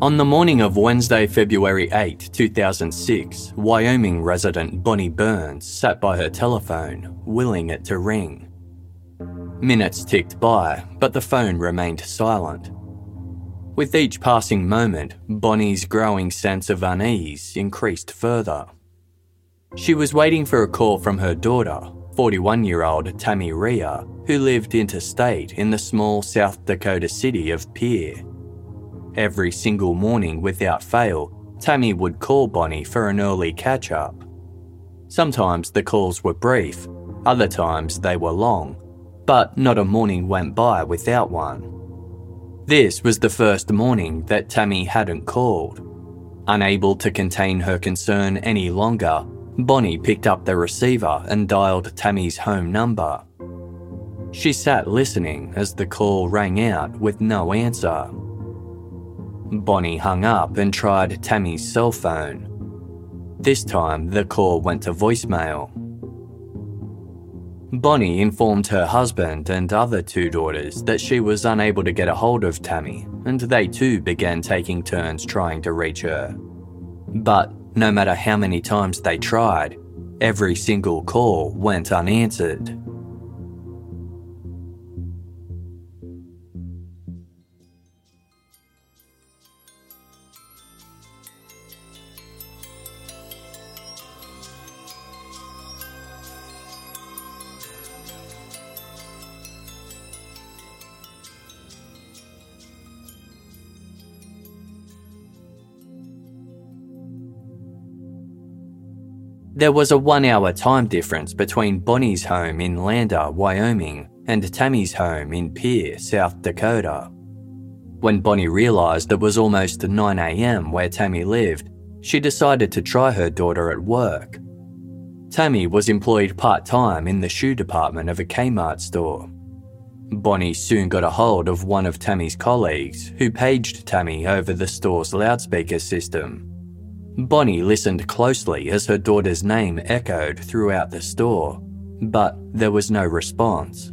On the morning of Wednesday, February 8, 2006, Wyoming resident Bonnie Burns sat by her telephone, willing it to ring. Minutes ticked by, but the phone remained silent. With each passing moment, Bonnie's growing sense of unease increased further. She was waiting for a call from her daughter, 41 year old Tammy Rhea, who lived interstate in the small South Dakota city of Pierre. Every single morning without fail, Tammy would call Bonnie for an early catch up. Sometimes the calls were brief, other times they were long, but not a morning went by without one. This was the first morning that Tammy hadn't called. Unable to contain her concern any longer, Bonnie picked up the receiver and dialed Tammy's home number. She sat listening as the call rang out with no answer. Bonnie hung up and tried Tammy's cell phone. This time, the call went to voicemail. Bonnie informed her husband and other two daughters that she was unable to get a hold of Tammy, and they too began taking turns trying to reach her. But no matter how many times they tried, every single call went unanswered. There was a one hour time difference between Bonnie's home in Lander, Wyoming, and Tammy's home in Pierre, South Dakota. When Bonnie realised it was almost 9am where Tammy lived, she decided to try her daughter at work. Tammy was employed part time in the shoe department of a Kmart store. Bonnie soon got a hold of one of Tammy's colleagues, who paged Tammy over the store's loudspeaker system. Bonnie listened closely as her daughter's name echoed throughout the store, but there was no response.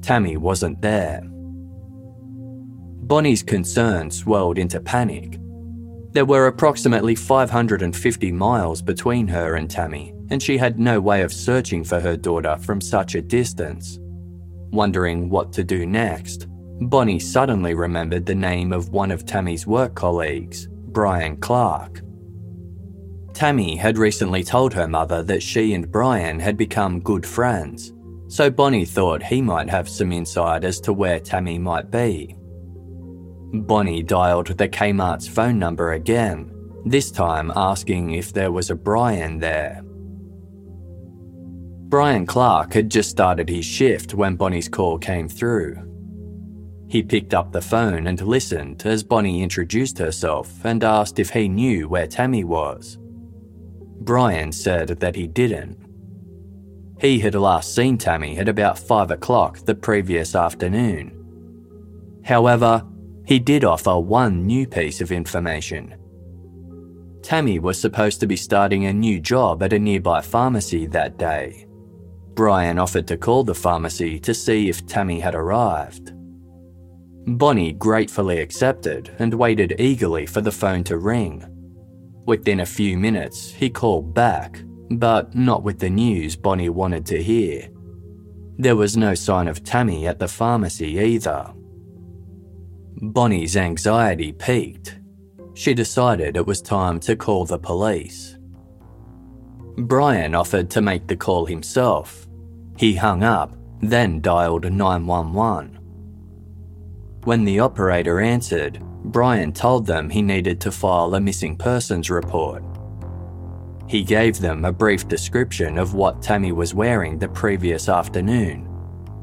Tammy wasn't there. Bonnie's concern swelled into panic. There were approximately 550 miles between her and Tammy, and she had no way of searching for her daughter from such a distance. Wondering what to do next, Bonnie suddenly remembered the name of one of Tammy's work colleagues, Brian Clark. Tammy had recently told her mother that she and Brian had become good friends, so Bonnie thought he might have some insight as to where Tammy might be. Bonnie dialed the Kmart's phone number again, this time asking if there was a Brian there. Brian Clark had just started his shift when Bonnie's call came through. He picked up the phone and listened as Bonnie introduced herself and asked if he knew where Tammy was. Brian said that he didn't. He had last seen Tammy at about 5 o'clock the previous afternoon. However, he did offer one new piece of information. Tammy was supposed to be starting a new job at a nearby pharmacy that day. Brian offered to call the pharmacy to see if Tammy had arrived. Bonnie gratefully accepted and waited eagerly for the phone to ring. Within a few minutes, he called back, but not with the news Bonnie wanted to hear. There was no sign of Tammy at the pharmacy either. Bonnie's anxiety peaked. She decided it was time to call the police. Brian offered to make the call himself. He hung up, then dialed 911. When the operator answered, Brian told them he needed to file a missing persons report. He gave them a brief description of what Tammy was wearing the previous afternoon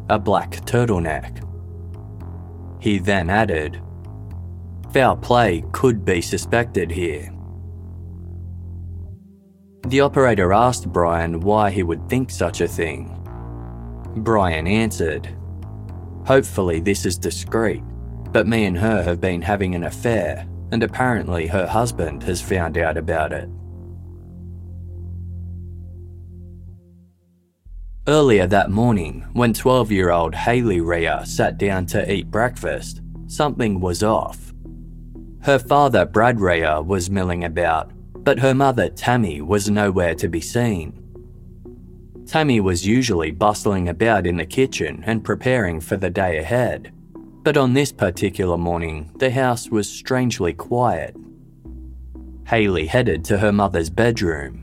a black turtleneck. He then added, Foul play could be suspected here. The operator asked Brian why he would think such a thing. Brian answered, Hopefully, this is discreet, but me and her have been having an affair, and apparently her husband has found out about it. Earlier that morning, when 12 year old Haley Rhea sat down to eat breakfast, something was off. Her father, Brad Rhea, was milling about, but her mother, Tammy, was nowhere to be seen. Tammy was usually bustling about in the kitchen and preparing for the day ahead, but on this particular morning, the house was strangely quiet. Haley headed to her mother's bedroom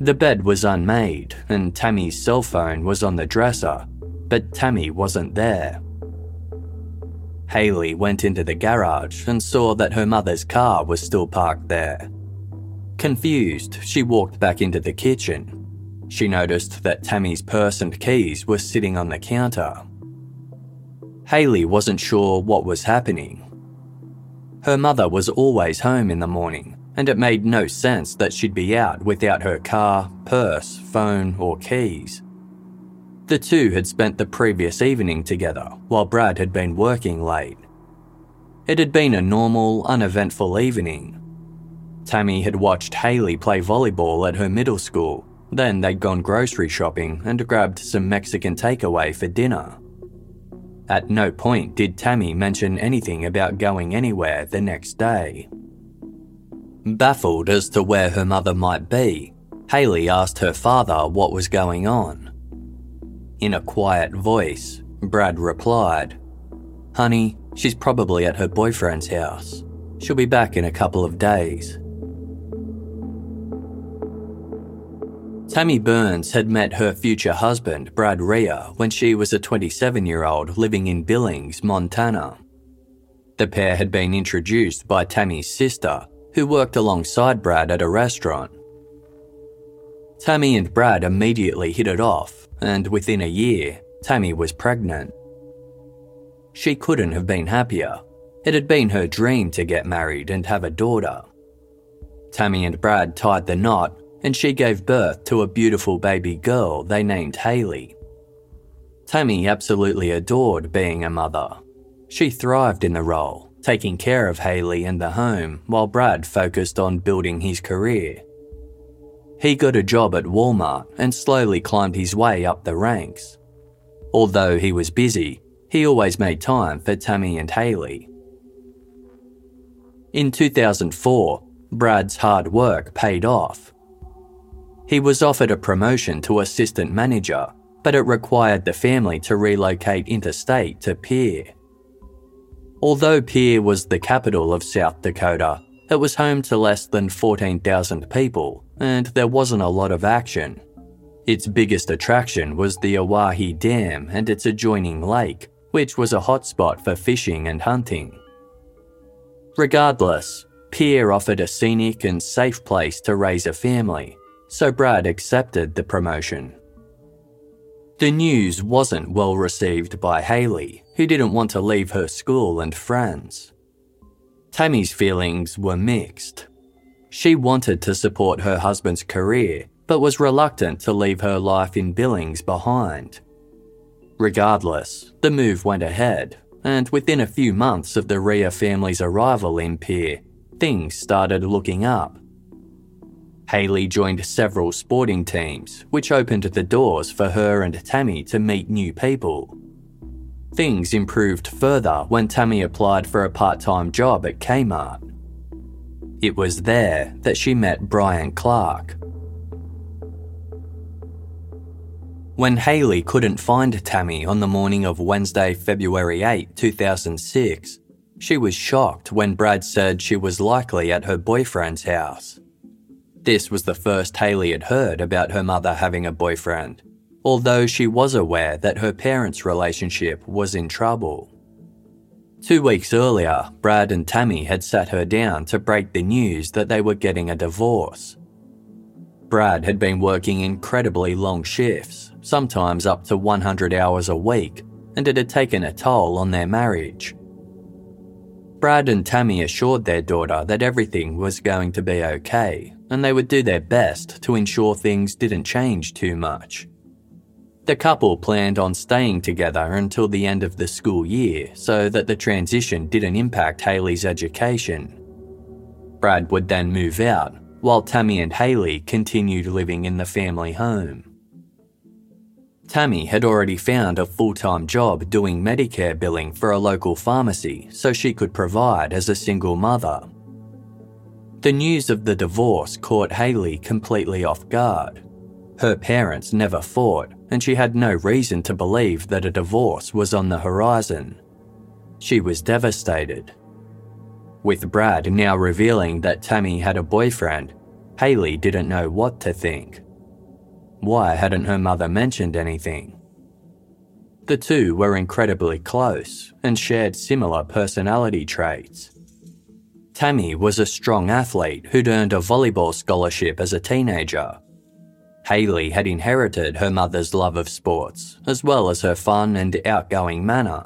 the bed was unmade, and Tammy's cell phone was on the dresser, but Tammy wasn't there. Haley went into the garage and saw that her mother's car was still parked there. Confused, she walked back into the kitchen. She noticed that Tammy's purse and keys were sitting on the counter. Haley wasn't sure what was happening. Her mother was always home in the morning, and it made no sense that she'd be out without her car, purse, phone, or keys. The two had spent the previous evening together while Brad had been working late. It had been a normal, uneventful evening. Tammy had watched Haley play volleyball at her middle school, then they'd gone grocery shopping and grabbed some Mexican takeaway for dinner. At no point did Tammy mention anything about going anywhere the next day. Baffled as to where her mother might be, Haley asked her father what was going on. In a quiet voice, Brad replied, Honey, she's probably at her boyfriend's house. She'll be back in a couple of days. Tammy Burns had met her future husband, Brad Rhea, when she was a 27 year old living in Billings, Montana. The pair had been introduced by Tammy's sister, who worked alongside Brad at a restaurant. Tammy and Brad immediately hit it off, and within a year, Tammy was pregnant. She couldn't have been happier. It had been her dream to get married and have a daughter. Tammy and Brad tied the knot, and she gave birth to a beautiful baby girl they named Haley. Tammy absolutely adored being a mother. She thrived in the role taking care of Haley and the home while Brad focused on building his career. He got a job at Walmart and slowly climbed his way up the ranks. Although he was busy, he always made time for Tammy and Haley. In 2004, Brad's hard work paid off. He was offered a promotion to assistant manager, but it required the family to relocate interstate to Pierre. Although Pierre was the capital of South Dakota, it was home to less than 14,000 people, and there wasn't a lot of action. Its biggest attraction was the Oahe Dam and its adjoining lake, which was a hotspot for fishing and hunting. Regardless, Pierre offered a scenic and safe place to raise a family, so Brad accepted the promotion. The news wasn't well received by Haley, who didn't want to leave her school and friends. Tammy's feelings were mixed. She wanted to support her husband's career, but was reluctant to leave her life in Billings behind. Regardless, the move went ahead, and within a few months of the Rhea family's arrival in Pierre, things started looking up. Haley joined several sporting teams, which opened the doors for her and Tammy to meet new people. Things improved further when Tammy applied for a part time job at Kmart. It was there that she met Brian Clark. When Haley couldn't find Tammy on the morning of Wednesday, February 8, 2006, she was shocked when Brad said she was likely at her boyfriend's house. This was the first Haley had heard about her mother having a boyfriend, although she was aware that her parents' relationship was in trouble. Two weeks earlier, Brad and Tammy had sat her down to break the news that they were getting a divorce. Brad had been working incredibly long shifts, sometimes up to 100 hours a week, and it had taken a toll on their marriage. Brad and Tammy assured their daughter that everything was going to be okay, and they would do their best to ensure things didn't change too much. The couple planned on staying together until the end of the school year so that the transition didn't impact Haley's education. Brad would then move out, while Tammy and Haley continued living in the family home. Tammy had already found a full time job doing Medicare billing for a local pharmacy so she could provide as a single mother. The news of the divorce caught Haley completely off guard. Her parents never fought, and she had no reason to believe that a divorce was on the horizon. She was devastated. With Brad now revealing that Tammy had a boyfriend, Haley didn't know what to think. Why hadn't her mother mentioned anything? The two were incredibly close and shared similar personality traits. Tammy was a strong athlete who'd earned a volleyball scholarship as a teenager Haley had inherited her mother's love of sports, as well as her fun and outgoing manner.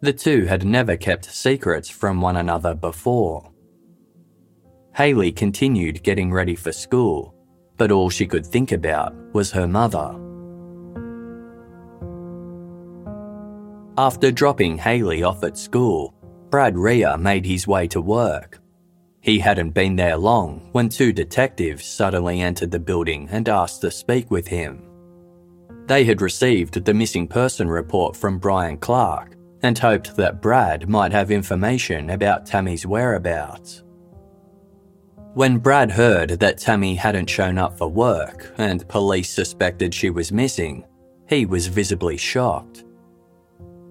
The two had never kept secrets from one another before. Haley continued getting ready for school, but all she could think about was her mother. After dropping Haley off at school, Brad Rhea made his way to work. He hadn't been there long when two detectives suddenly entered the building and asked to speak with him. They had received the missing person report from Brian Clark and hoped that Brad might have information about Tammy's whereabouts. When Brad heard that Tammy hadn't shown up for work and police suspected she was missing, he was visibly shocked.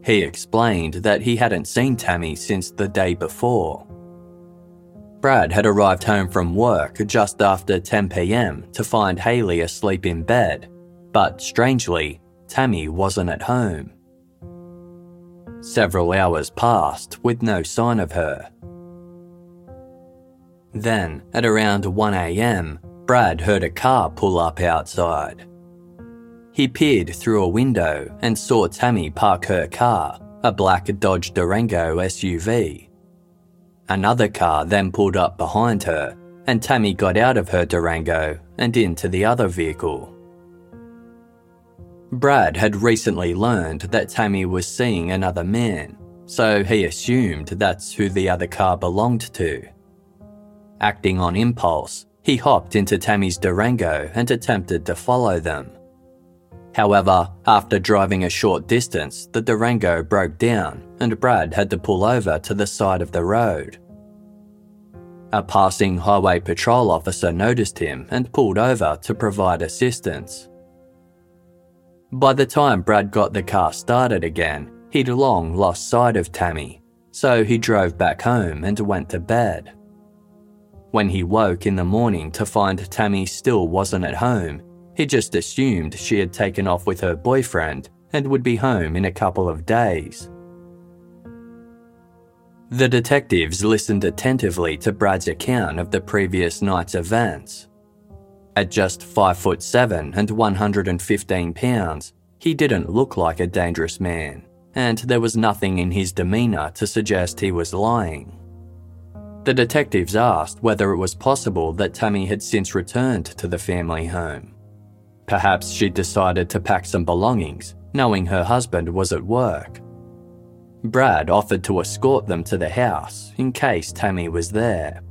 He explained that he hadn't seen Tammy since the day before Brad had arrived home from work just after 10 pm to find Haley asleep in bed, but strangely, Tammy wasn't at home. Several hours passed with no sign of her. Then, at around 1am, Brad heard a car pull up outside. He peered through a window and saw Tammy park her car, a black Dodge Durango SUV, Another car then pulled up behind her, and Tammy got out of her Durango and into the other vehicle. Brad had recently learned that Tammy was seeing another man, so he assumed that's who the other car belonged to. Acting on impulse, he hopped into Tammy's Durango and attempted to follow them. However, after driving a short distance, the Durango broke down and Brad had to pull over to the side of the road. A passing highway patrol officer noticed him and pulled over to provide assistance. By the time Brad got the car started again, he'd long lost sight of Tammy, so he drove back home and went to bed. When he woke in the morning to find Tammy still wasn't at home, he just assumed she had taken off with her boyfriend and would be home in a couple of days. The detectives listened attentively to Brad's account of the previous night's events. At just 5 foot 7 and 115 pounds, he didn't look like a dangerous man, and there was nothing in his demeanour to suggest he was lying. The detectives asked whether it was possible that Tammy had since returned to the family home. Perhaps she'd decided to pack some belongings, knowing her husband was at work. Brad offered to escort them to the house in case Tammy was there.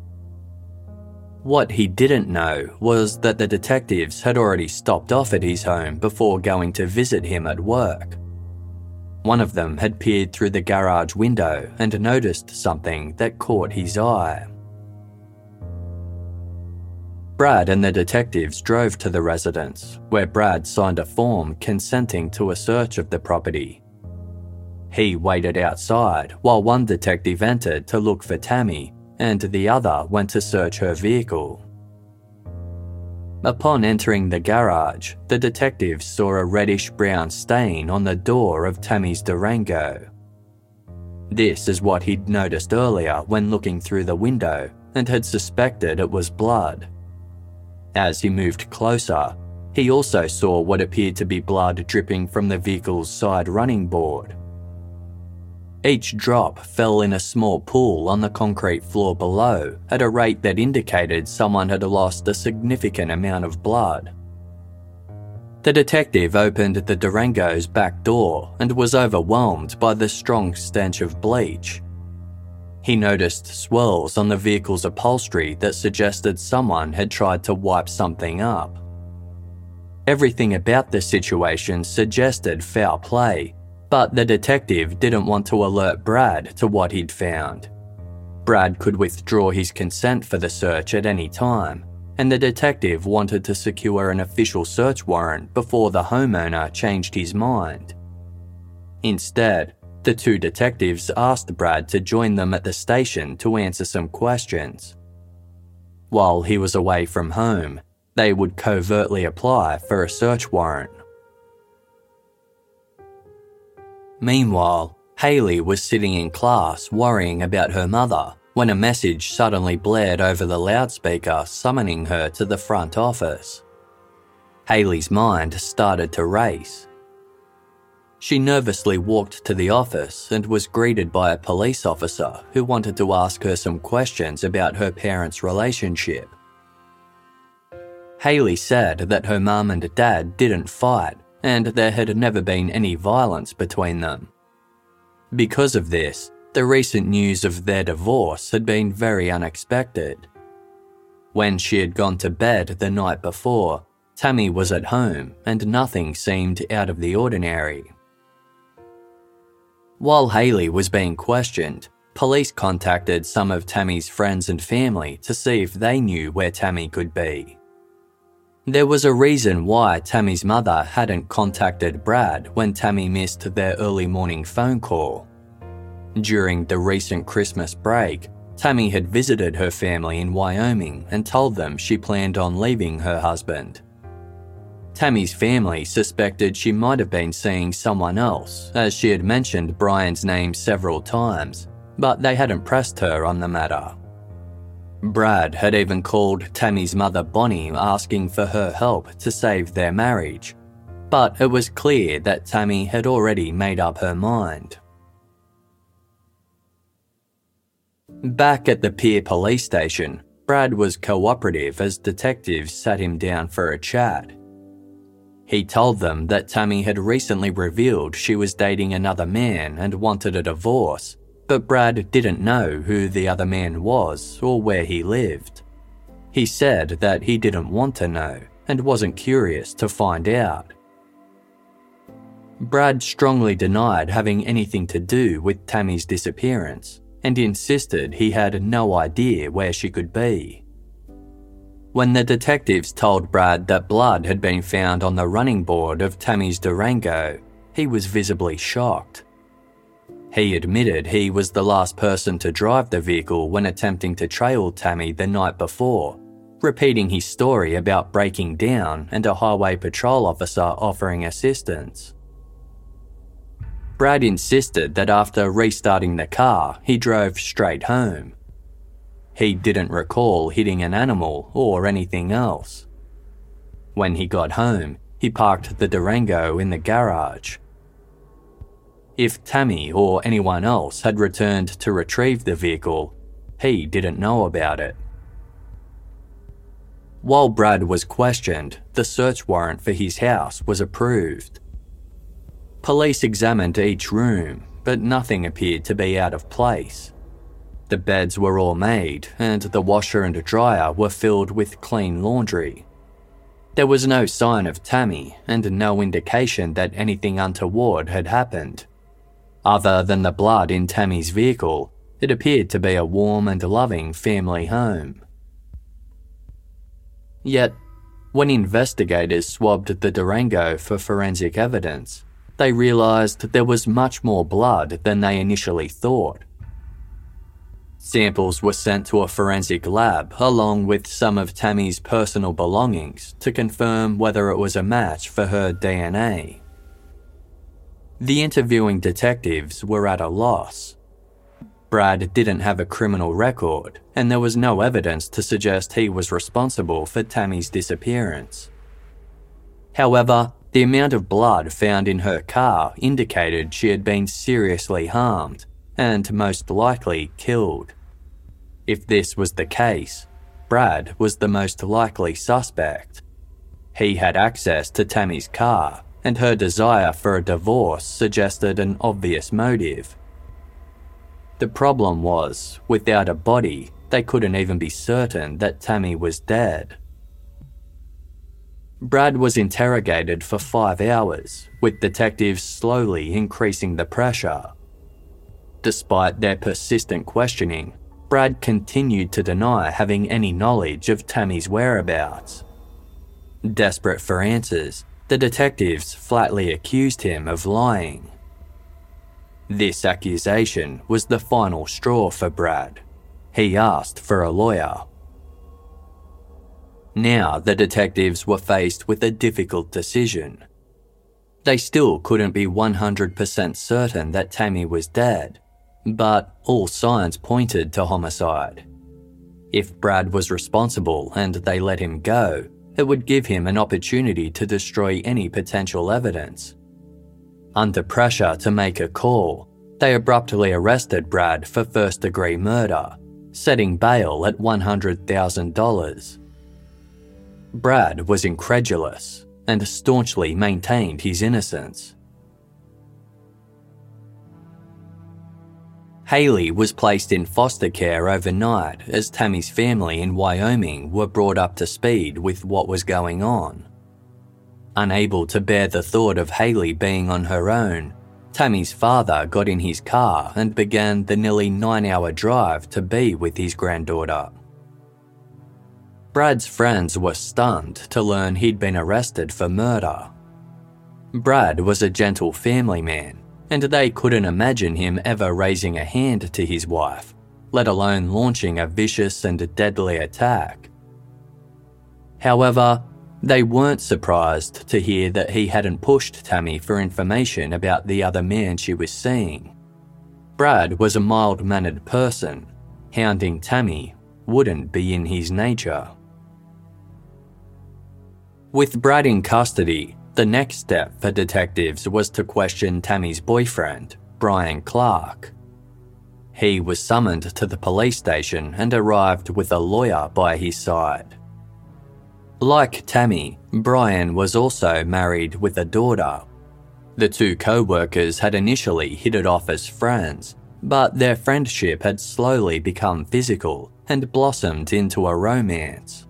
What he didn't know was that the detectives had already stopped off at his home before going to visit him at work. One of them had peered through the garage window and noticed something that caught his eye. Brad and the detectives drove to the residence, where Brad signed a form consenting to a search of the property. He waited outside while one detective entered to look for Tammy, and the other went to search her vehicle. Upon entering the garage, the detectives saw a reddish brown stain on the door of Tammy's Durango. This is what he'd noticed earlier when looking through the window and had suspected it was blood. As he moved closer, he also saw what appeared to be blood dripping from the vehicle's side running board. Each drop fell in a small pool on the concrete floor below at a rate that indicated someone had lost a significant amount of blood. The detective opened the Durango's back door and was overwhelmed by the strong stench of bleach. He noticed swirls on the vehicle's upholstery that suggested someone had tried to wipe something up. Everything about the situation suggested foul play, but the detective didn't want to alert Brad to what he'd found. Brad could withdraw his consent for the search at any time, and the detective wanted to secure an official search warrant before the homeowner changed his mind. Instead, the two detectives asked Brad to join them at the station to answer some questions. While he was away from home, they would covertly apply for a search warrant. Meanwhile, Haley was sitting in class worrying about her mother when a message suddenly blared over the loudspeaker summoning her to the front office. Haley's mind started to race. She nervously walked to the office and was greeted by a police officer who wanted to ask her some questions about her parents' relationship. Haley said that her mum and dad didn't fight and there had never been any violence between them. Because of this, the recent news of their divorce had been very unexpected. When she had gone to bed the night before, Tammy was at home and nothing seemed out of the ordinary. While Haley was being questioned, police contacted some of Tammy's friends and family to see if they knew where Tammy could be. There was a reason why Tammy's mother hadn't contacted Brad when Tammy missed their early morning phone call. During the recent Christmas break, Tammy had visited her family in Wyoming and told them she planned on leaving her husband. Tammy's family suspected she might have been seeing someone else, as she had mentioned Brian's name several times, but they hadn't pressed her on the matter. Brad had even called Tammy's mother Bonnie asking for her help to save their marriage, but it was clear that Tammy had already made up her mind. Back at the Pierre police station, Brad was cooperative as detectives sat him down for a chat. He told them that Tammy had recently revealed she was dating another man and wanted a divorce, but Brad didn't know who the other man was or where he lived. He said that he didn't want to know and wasn't curious to find out. Brad strongly denied having anything to do with Tammy's disappearance and insisted he had no idea where she could be. When the detectives told Brad that blood had been found on the running board of Tammy's Durango, he was visibly shocked. He admitted he was the last person to drive the vehicle when attempting to trail Tammy the night before, repeating his story about breaking down and a highway patrol officer offering assistance. Brad insisted that after restarting the car, he drove straight home. He didn't recall hitting an animal or anything else. When he got home, he parked the Durango in the garage if Tammy or anyone else had returned to retrieve the vehicle, he didn't know about it. While Brad was questioned, the search warrant for his house was approved. Police examined each room, but nothing appeared to be out of place. The beds were all made, and the washer and dryer were filled with clean laundry. There was no sign of Tammy, and no indication that anything untoward had happened. Other than the blood in Tammy's vehicle, it appeared to be a warm and loving family home. Yet, when investigators swabbed the Durango for forensic evidence, they realised there was much more blood than they initially thought. Samples were sent to a forensic lab along with some of Tammy's personal belongings to confirm whether it was a match for her DNA. The interviewing detectives were at a loss. Brad didn't have a criminal record, and there was no evidence to suggest he was responsible for Tammy's disappearance. However, the amount of blood found in her car indicated she had been seriously harmed and most likely killed. If this was the case, Brad was the most likely suspect. He had access to Tammy's car, and her desire for a divorce suggested an obvious motive. The problem was, without a body, they couldn't even be certain that Tammy was dead. Brad was interrogated for five hours, with detectives slowly increasing the pressure. Despite their persistent questioning, Brad continued to deny having any knowledge of Tammy's whereabouts. Desperate for answers, the detectives flatly accused him of lying. This accusation was the final straw for Brad. He asked for a lawyer. Now the detectives were faced with a difficult decision. They still couldn't be 100% certain that Tammy was dead, but all signs pointed to homicide. If Brad was responsible and they let him go, it would give him an opportunity to destroy any potential evidence. Under pressure to make a call, they abruptly arrested Brad for first degree murder, setting bail at $100,000. Brad was incredulous and staunchly maintained his innocence. Haley was placed in foster care overnight as Tammy's family in Wyoming were brought up to speed with what was going on. Unable to bear the thought of Haley being on her own, Tammy's father got in his car and began the nearly nine hour drive to be with his granddaughter. Brad's friends were stunned to learn he'd been arrested for murder. Brad was a gentle family man, and they couldn't imagine him ever raising a hand to his wife, let alone launching a vicious and deadly attack. However, they weren't surprised to hear that he hadn't pushed Tammy for information about the other man she was seeing. Brad was a mild mannered person. Hounding Tammy wouldn't be in his nature. With Brad in custody, the next step for detectives was to question Tammy's boyfriend, Brian Clark. He was summoned to the police station and arrived with a lawyer by his side. Like Tammy, Brian was also married with a daughter. The two co workers had initially hit it off as friends, but their friendship had slowly become physical and blossomed into a romance.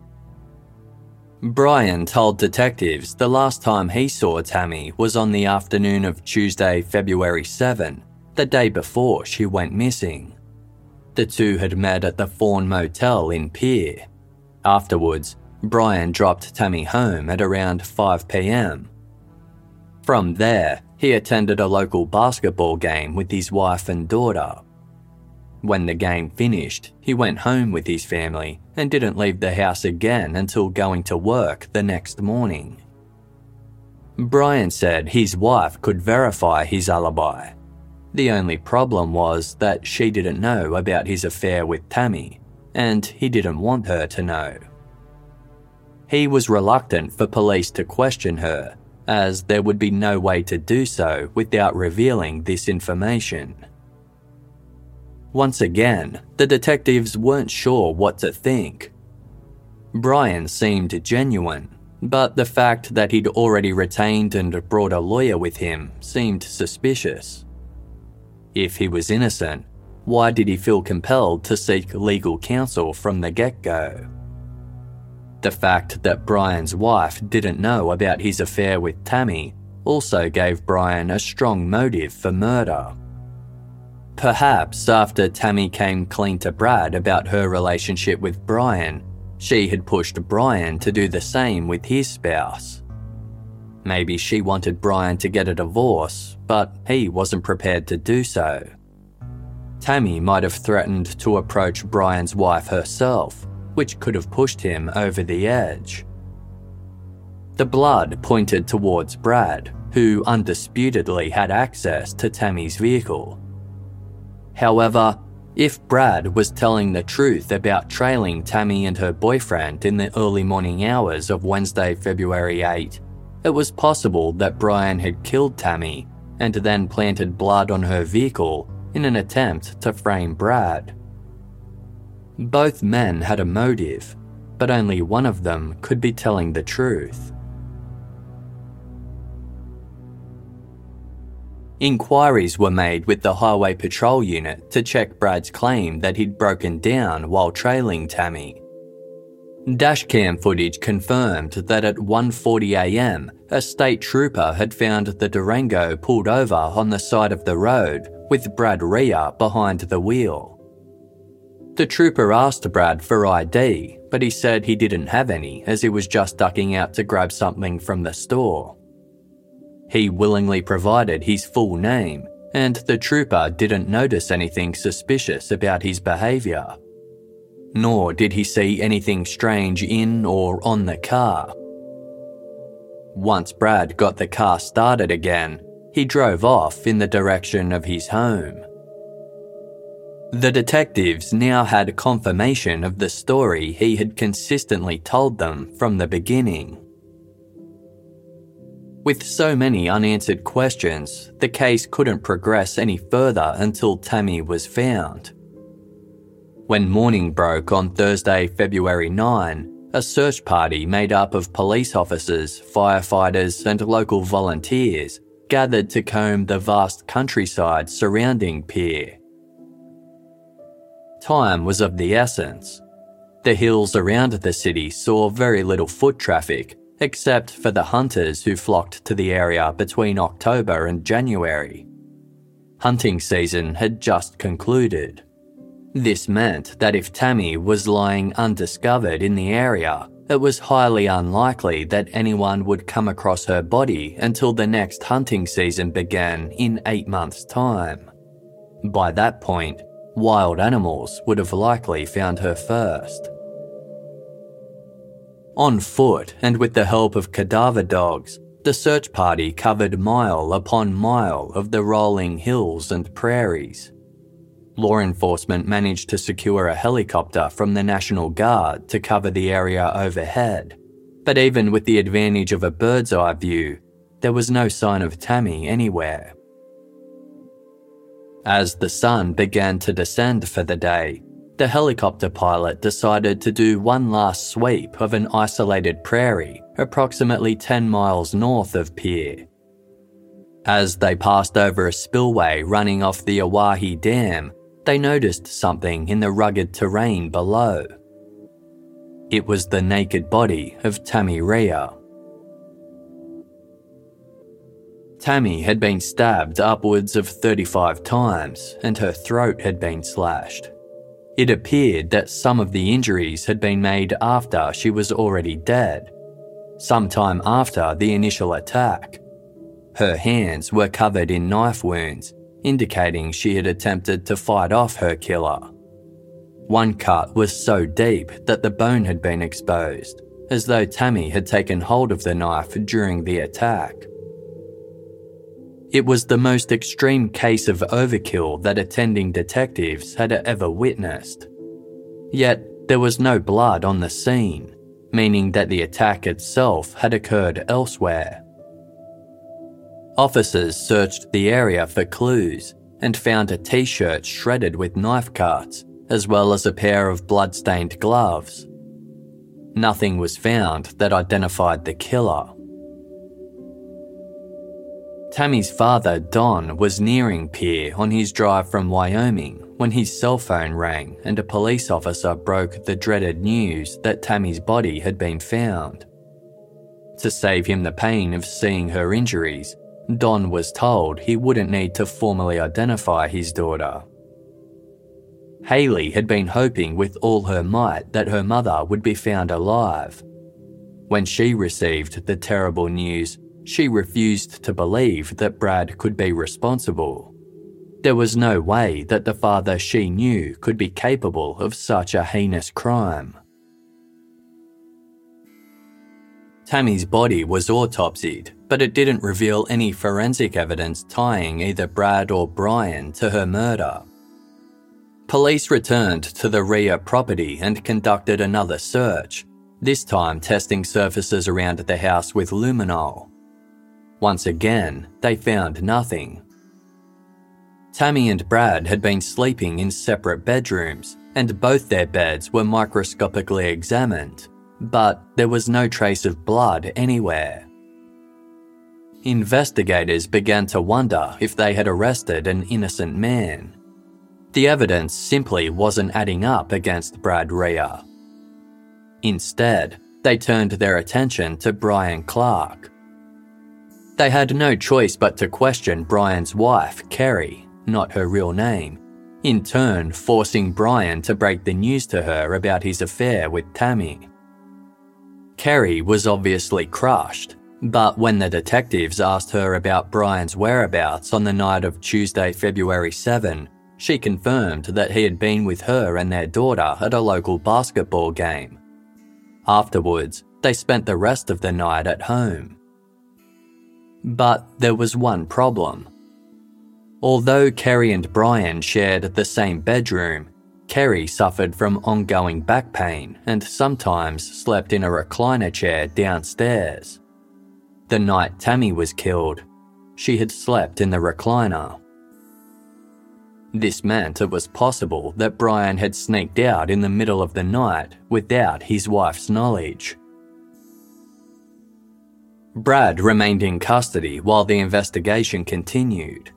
Brian told detectives the last time he saw Tammy was on the afternoon of Tuesday, February 7, the day before she went missing. The two had met at the Fawn Motel in Pierre. Afterwards, Brian dropped Tammy home at around 5 pm. From there, he attended a local basketball game with his wife and daughter. When the game finished, he went home with his family and didn't leave the house again until going to work the next morning. Brian said his wife could verify his alibi. The only problem was that she didn't know about his affair with Tammy, and he didn't want her to know. He was reluctant for police to question her, as there would be no way to do so without revealing this information. Once again, the detectives weren't sure what to think. Brian seemed genuine, but the fact that he'd already retained and brought a lawyer with him seemed suspicious. If he was innocent, why did he feel compelled to seek legal counsel from the get go? The fact that Brian's wife didn't know about his affair with Tammy also gave Brian a strong motive for murder. Perhaps after Tammy came clean to Brad about her relationship with Brian, she had pushed Brian to do the same with his spouse. Maybe she wanted Brian to get a divorce, but he wasn't prepared to do so. Tammy might have threatened to approach Brian's wife herself, which could have pushed him over the edge. The blood pointed towards Brad, who undisputedly had access to Tammy's vehicle. However, if Brad was telling the truth about trailing Tammy and her boyfriend in the early morning hours of Wednesday, February 8, it was possible that Brian had killed Tammy and then planted blood on her vehicle in an attempt to frame Brad. Both men had a motive, but only one of them could be telling the truth. Inquiries were made with the Highway Patrol Unit to check Brad's claim that he'd broken down while trailing Tammy. Dashcam footage confirmed that at 1:40am, a state trooper had found the Durango pulled over on the side of the road with Brad Rhea behind the wheel. The trooper asked Brad for ID, but he said he didn't have any as he was just ducking out to grab something from the store. He willingly provided his full name, and the trooper didn't notice anything suspicious about his behaviour. Nor did he see anything strange in or on the car. Once Brad got the car started again, he drove off in the direction of his home. The detectives now had confirmation of the story he had consistently told them from the beginning. With so many unanswered questions, the case couldn't progress any further until Tammy was found. When morning broke on Thursday, February 9, a search party made up of police officers, firefighters, and local volunteers gathered to comb the vast countryside surrounding Pierre. Time was of the essence. The hills around the city saw very little foot traffic, except for the hunters who flocked to the area between October and January. Hunting season had just concluded. This meant that if Tammy was lying undiscovered in the area, it was highly unlikely that anyone would come across her body until the next hunting season began in eight months' time. By that point, wild animals would have likely found her first. On foot and with the help of cadaver dogs, the search party covered mile upon mile of the rolling hills and prairies. Law enforcement managed to secure a helicopter from the National Guard to cover the area overhead, but even with the advantage of a bird's eye view, there was no sign of Tammy anywhere. As the sun began to descend for the day, the helicopter pilot decided to do one last sweep of an isolated prairie approximately 10 miles north of Pierre. As they passed over a spillway running off the Oahe Dam, they noticed something in the rugged terrain below. It was the naked body of Tammy Rhea. Tammy had been stabbed upwards of 35 times and her throat had been slashed. It appeared that some of the injuries had been made after she was already dead, sometime after the initial attack. Her hands were covered in knife wounds, indicating she had attempted to fight off her killer. One cut was so deep that the bone had been exposed, as though Tammy had taken hold of the knife during the attack. It was the most extreme case of overkill that attending detectives had ever witnessed. Yet, there was no blood on the scene, meaning that the attack itself had occurred elsewhere. Officers searched the area for clues, and found a t shirt shredded with knife cuts, as well as a pair of blood-stained gloves. Nothing was found that identified the killer. Tammy's father, Don, was nearing Pierre on his drive from Wyoming when his cell phone rang and a police officer broke the dreaded news that Tammy's body had been found. To save him the pain of seeing her injuries, Don was told he wouldn't need to formally identify his daughter. Haley had been hoping with all her might that her mother would be found alive. When she received the terrible news, she refused to believe that Brad could be responsible. There was no way that the father she knew could be capable of such a heinous crime. Tammy's body was autopsied, but it didn't reveal any forensic evidence tying either Brad or Brian to her murder. Police returned to the Rhea property and conducted another search, this time testing surfaces around the house with luminol. Once again, they found nothing. Tammy and Brad had been sleeping in separate bedrooms, and both their beds were microscopically examined, but there was no trace of blood anywhere. Investigators began to wonder if they had arrested an innocent man. The evidence simply wasn't adding up against Brad Rhea. Instead, they turned their attention to Brian Clark. They had no choice but to question Brian's wife, Kerry, not her real name, in turn forcing Brian to break the news to her about his affair with Tammy. Kerry was obviously crushed, but when the detectives asked her about Brian's whereabouts on the night of Tuesday, February 7, she confirmed that he had been with her and their daughter at a local basketball game. Afterwards, they spent the rest of the night at home. But there was one problem. Although Kerry and Brian shared the same bedroom, Kerry suffered from ongoing back pain and sometimes slept in a recliner chair downstairs. The night Tammy was killed, she had slept in the recliner. This meant it was possible that Brian had sneaked out in the middle of the night without his wife's knowledge. Brad remained in custody while the investigation continued.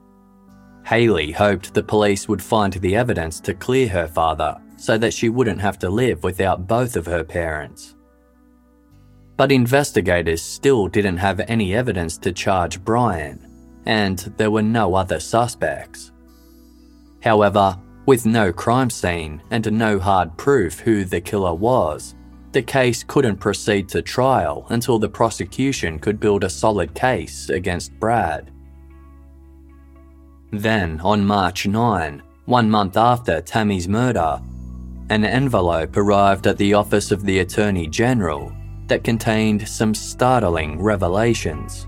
Haley hoped the police would find the evidence to clear her father so that she wouldn't have to live without both of her parents. But investigators still didn't have any evidence to charge Brian, and there were no other suspects. However, with no crime scene and no hard proof who the killer was, the case couldn't proceed to trial until the prosecution could build a solid case against Brad. Then, on March 9, one month after Tammy's murder, an envelope arrived at the office of the Attorney General that contained some startling revelations.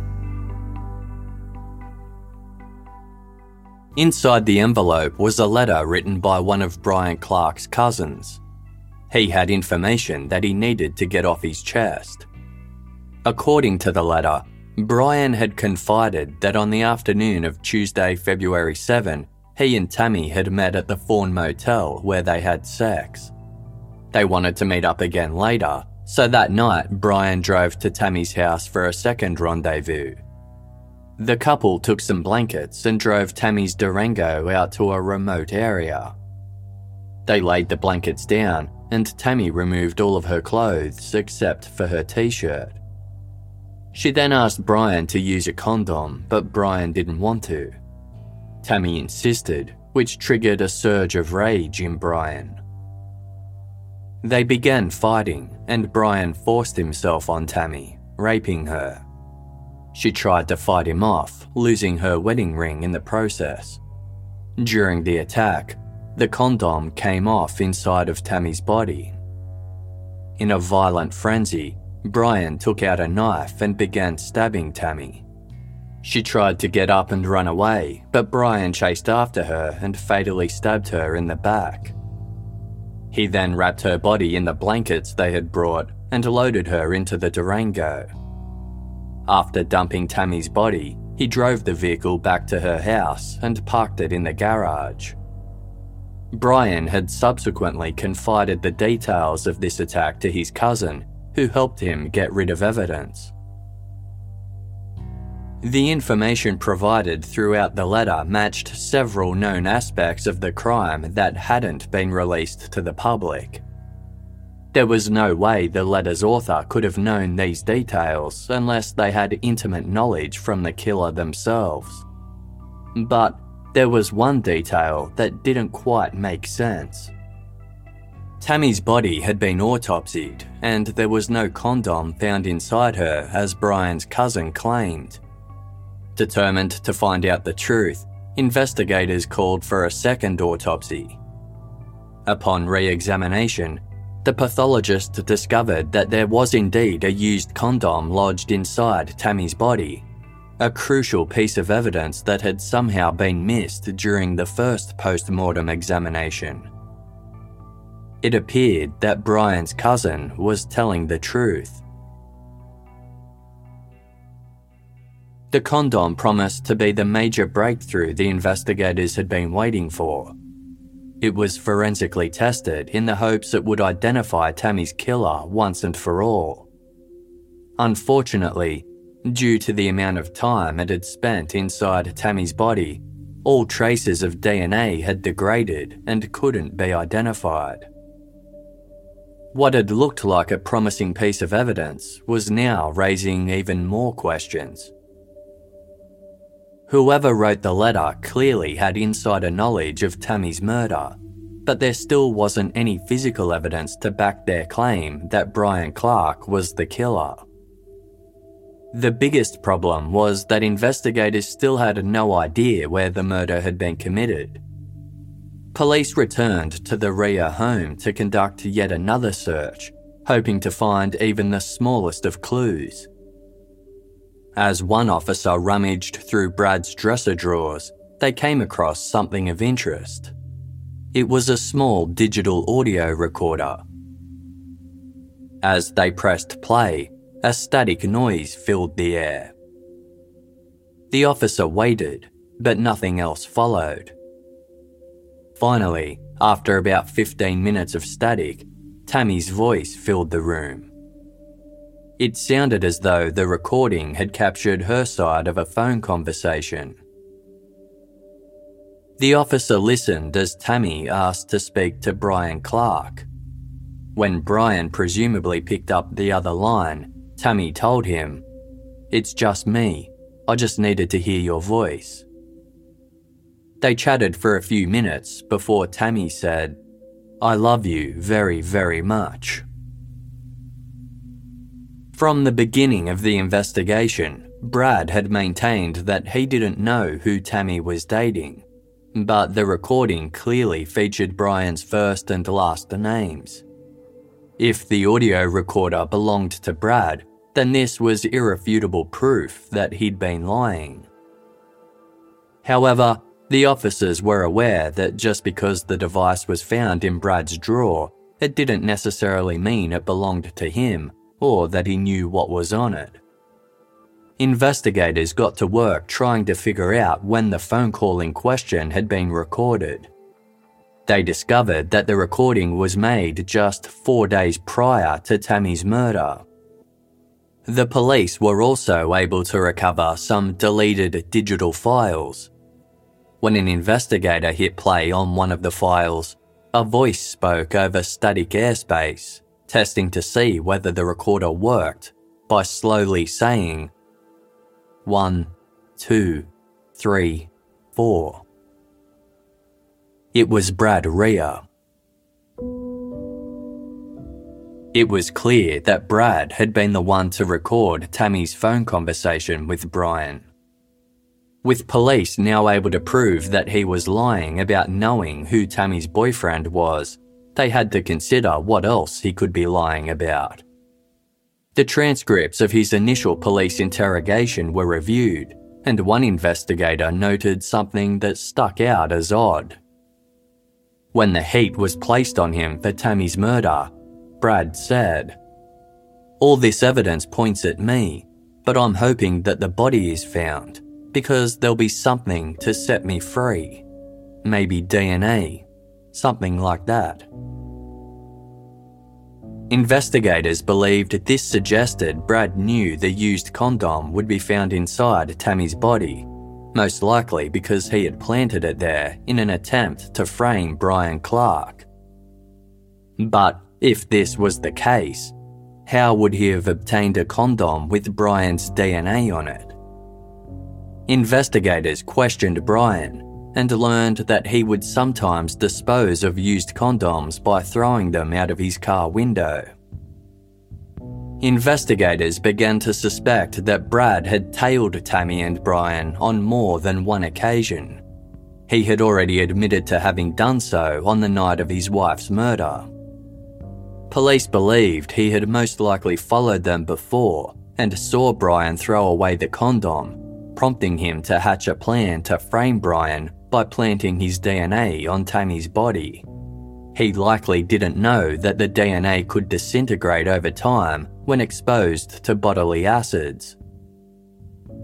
Inside the envelope was a letter written by one of Brian Clark's cousins. He had information that he needed to get off his chest. According to the letter, Brian had confided that on the afternoon of Tuesday, February 7, he and Tammy had met at the Fawn Motel where they had sex. They wanted to meet up again later, So that night, Brian drove to Tammy's house for a second rendezvous. The couple took some blankets and drove Tammy's Durango out to a remote area. They laid the blankets down, and Tammy removed all of her clothes except for her t shirt. She then asked Brian to use a condom, but Brian didn't want to. Tammy insisted, which triggered a surge of rage in Brian. They began fighting, and Brian forced himself on Tammy, raping her. She tried to fight him off, losing her wedding ring in the process. During the attack, the condom came off inside of Tammy's body. In a violent frenzy, Brian took out a knife and began stabbing Tammy. She tried to get up and run away, but Brian chased after her and fatally stabbed her in the back. He then wrapped her body in the blankets they had brought and loaded her into the Durango. After dumping Tammy's body, he drove the vehicle back to her house and parked it in the garage. Brian had subsequently confided the details of this attack to his cousin, who helped him get rid of evidence. The information provided throughout the letter matched several known aspects of the crime that hadn't been released to the public. There was no way the letter's author could have known these details unless they had intimate knowledge from the killer themselves. But there was one detail that didn't quite make sense. Tammy's body had been autopsied, and there was no condom found inside her as Brian's cousin claimed. Determined to find out the truth, investigators called for a second autopsy. Upon re examination, the pathologist discovered that there was indeed a used condom lodged inside Tammy's body, a crucial piece of evidence that had somehow been missed during the first post mortem examination. It appeared that Brian's cousin was telling the truth. The condom promised to be the major breakthrough the investigators had been waiting for. It was forensically tested in the hopes it would identify Tammy's killer once and for all. Unfortunately, due to the amount of time it had spent inside Tammy's body, all traces of DNA had degraded and couldn't be identified. What had looked like a promising piece of evidence was now raising even more questions. Whoever wrote the letter clearly had insider knowledge of Tammy's murder, but there still wasn't any physical evidence to back their claim that Brian Clark was the killer. The biggest problem was that investigators still had no idea where the murder had been committed. Police returned to the Rhea home to conduct yet another search, hoping to find even the smallest of clues. As one officer rummaged through Brad's dresser drawers, they came across something of interest. It was a small digital audio recorder. As they pressed play, a static noise filled the air. The officer waited, but nothing else followed. Finally, after about 15 minutes of static, Tammy's voice filled the room. It sounded as though the recording had captured her side of a phone conversation. The officer listened as Tammy asked to speak to Brian Clark. When Brian presumably picked up the other line, Tammy told him, It's just me. I just needed to hear your voice. They chatted for a few minutes before Tammy said, I love you very, very much. From the beginning of the investigation, Brad had maintained that he didn't know who Tammy was dating, but the recording clearly featured Brian's first and last names. If the audio recorder belonged to Brad, then this was irrefutable proof that he'd been lying. However, the officers were aware that just because the device was found in Brad's drawer, it didn't necessarily mean it belonged to him or that he knew what was on it. Investigators got to work trying to figure out when the phone call in question had been recorded. They discovered that the recording was made just four days prior to Tammy's murder. The police were also able to recover some deleted digital files. When an investigator hit play on one of the files, a voice spoke over static airspace, testing to see whether the recorder worked by slowly saying, one, two, three, four. It was Brad Rhea. It was clear that Brad had been the one to record Tammy's phone conversation with Brian. With police now able to prove that he was lying about knowing who Tammy's boyfriend was, they had to consider what else he could be lying about. The transcripts of his initial police interrogation were reviewed, and one investigator noted something that stuck out as odd. When the heat was placed on him for Tammy's murder, Brad said, All this evidence points at me, but I'm hoping that the body is found because there'll be something to set me free. Maybe DNA, something like that. Investigators believed this suggested Brad knew the used condom would be found inside Tammy's body most likely because he had planted it there in an attempt to frame Brian Clark. But if this was the case, how would he have obtained a condom with Brian's DNA on it? Investigators questioned Brian and learned that he would sometimes dispose of used condoms by throwing them out of his car window. Investigators began to suspect that Brad had tailed Tammy and Brian on more than one occasion. He had already admitted to having done so on the night of his wife's murder. Police believed he had most likely followed them before and saw Brian throw away the condom, prompting him to hatch a plan to frame Brian by planting his DNA on Tammy's body. He likely didn't know that the DNA could disintegrate over time when exposed to bodily acids.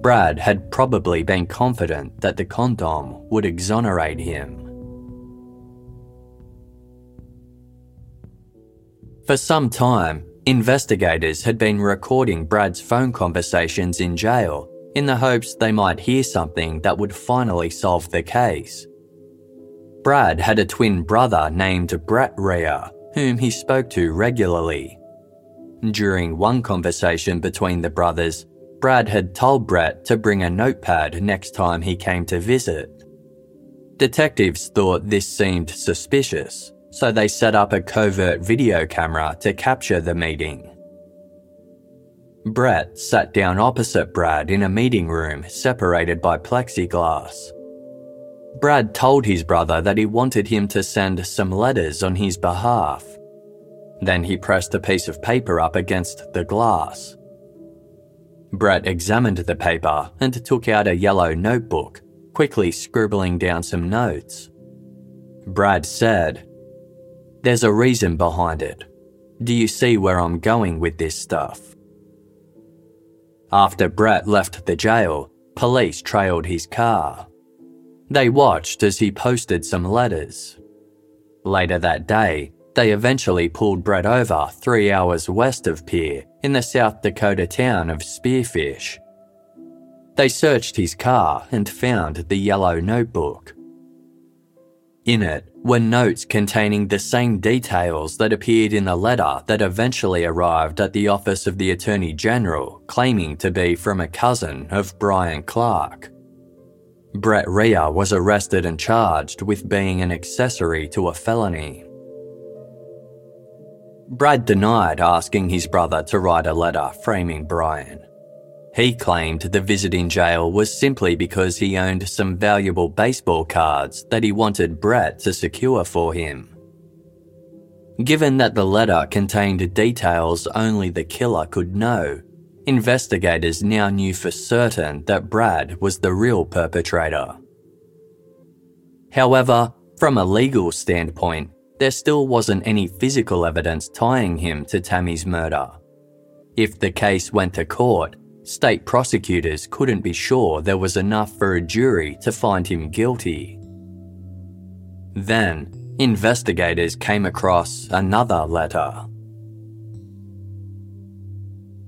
Brad had probably been confident that the condom would exonerate him. For some time, investigators had been recording Brad's phone conversations in jail in the hopes they might hear something that would finally solve the case. Brad had a twin brother named Brett Rhea, whom he spoke to regularly. During one conversation between the brothers, Brad had told Brett to bring a notepad next time he came to visit. Detectives thought this seemed suspicious, so they set up a covert video camera to capture the meeting. Brett sat down opposite Brad in a meeting room separated by plexiglass. Brad told his brother that he wanted him to send some letters on his behalf. Then he pressed a piece of paper up against the glass. Brett examined the paper and took out a yellow notebook, quickly scribbling down some notes. Brad said, There's a reason behind it. Do you see where I'm going with this stuff? After Brett left the jail, police trailed his car. They watched as he posted some letters. Later that day, they eventually pulled Brett over three hours west of Pierre in the South Dakota town of Spearfish. They searched his car and found the yellow notebook. In it were notes containing the same details that appeared in the letter that eventually arrived at the office of the Attorney General, claiming to be from a cousin of Brian Clark. Brett Rhea was arrested and charged with being an accessory to a felony. Brad denied asking his brother to write a letter framing Brian. He claimed the visit in jail was simply because he owned some valuable baseball cards that he wanted Brett to secure for him. Given that the letter contained details only the killer could know, Investigators now knew for certain that Brad was the real perpetrator. However, from a legal standpoint, there still wasn't any physical evidence tying him to Tammy's murder. If the case went to court, state prosecutors couldn't be sure there was enough for a jury to find him guilty. Then, investigators came across another letter.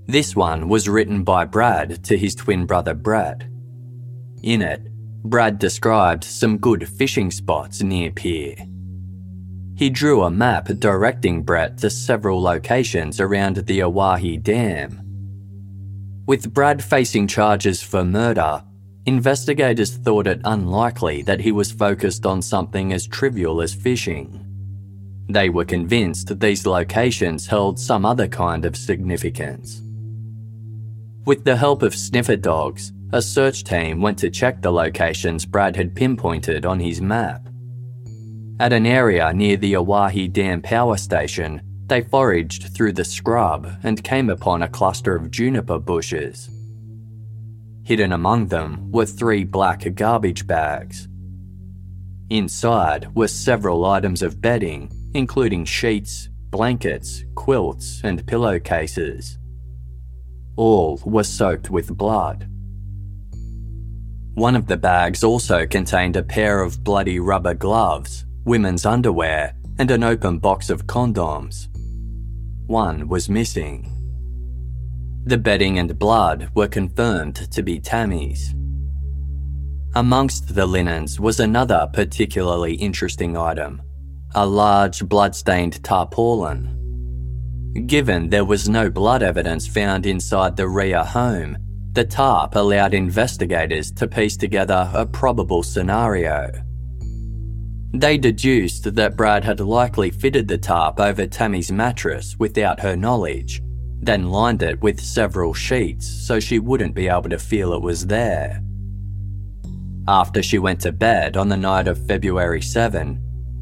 This one was written by Brad to his twin brother Brett. In it, Brad described some good fishing spots near Pierre. He drew a map directing Brett to several locations around the Oahe Dam. With Brad facing charges for murder, investigators thought it unlikely that he was focused on something as trivial as fishing. They were convinced that these locations held some other kind of significance. With the help of sniffer dogs, a search team went to check the locations Brad had pinpointed on his map. At an area near the Oahe Dam power station, they foraged through the scrub and came upon a cluster of juniper bushes. Hidden among them were three black garbage bags. Inside were several items of bedding, including sheets, blankets, quilts, and pillowcases. All were soaked with blood. One of the bags also contained a pair of bloody rubber gloves, women's underwear, and an open box of condoms. One was missing. The bedding and blood were confirmed to be Tammy's. Amongst the linens was another particularly interesting item a large blood-stained tarpaulin Given there was no blood evidence found inside the Rhea home, the TARP allowed investigators to piece together a probable scenario. They deduced that Brad had likely fitted the tarp over Tammy's mattress without her knowledge, then lined it with several sheets so she wouldn't be able to feel it was there. After she went to bed on the night of February 7,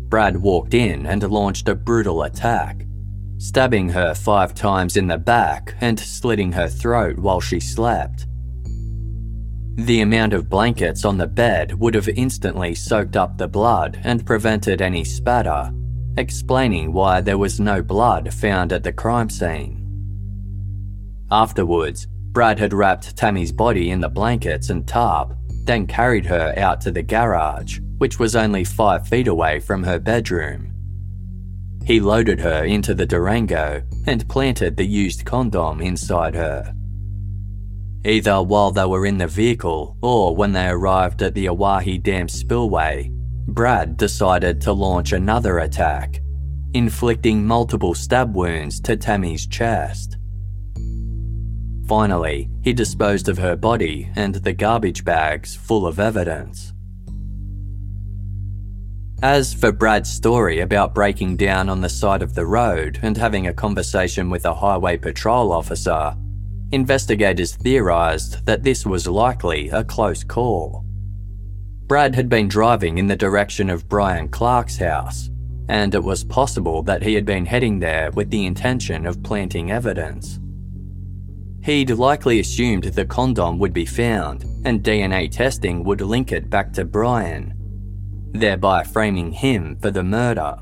Brad walked in and launched a brutal attack stabbing her five times in the back and slitting her throat while she slept. The amount of blankets on the bed would have instantly soaked up the blood and prevented any spatter, explaining why there was no blood found at the crime scene. Afterwards, Brad had wrapped Tammy's body in the blankets and tarp, then carried her out to the garage, which was only five feet away from her bedroom. He loaded her into the Durango and planted the used condom inside her. Either while they were in the vehicle or when they arrived at the Oahe Dam spillway, Brad decided to launch another attack, inflicting multiple stab wounds to Tammy's chest. Finally, he disposed of her body and the garbage bags full of evidence. As for Brad's story about breaking down on the side of the road and having a conversation with a highway patrol officer, investigators theorised that this was likely a close call. Brad had been driving in the direction of Brian Clark's house, and it was possible that he had been heading there with the intention of planting evidence. He'd likely assumed the condom would be found, and DNA testing would link it back to Brian thereby framing him for the murder.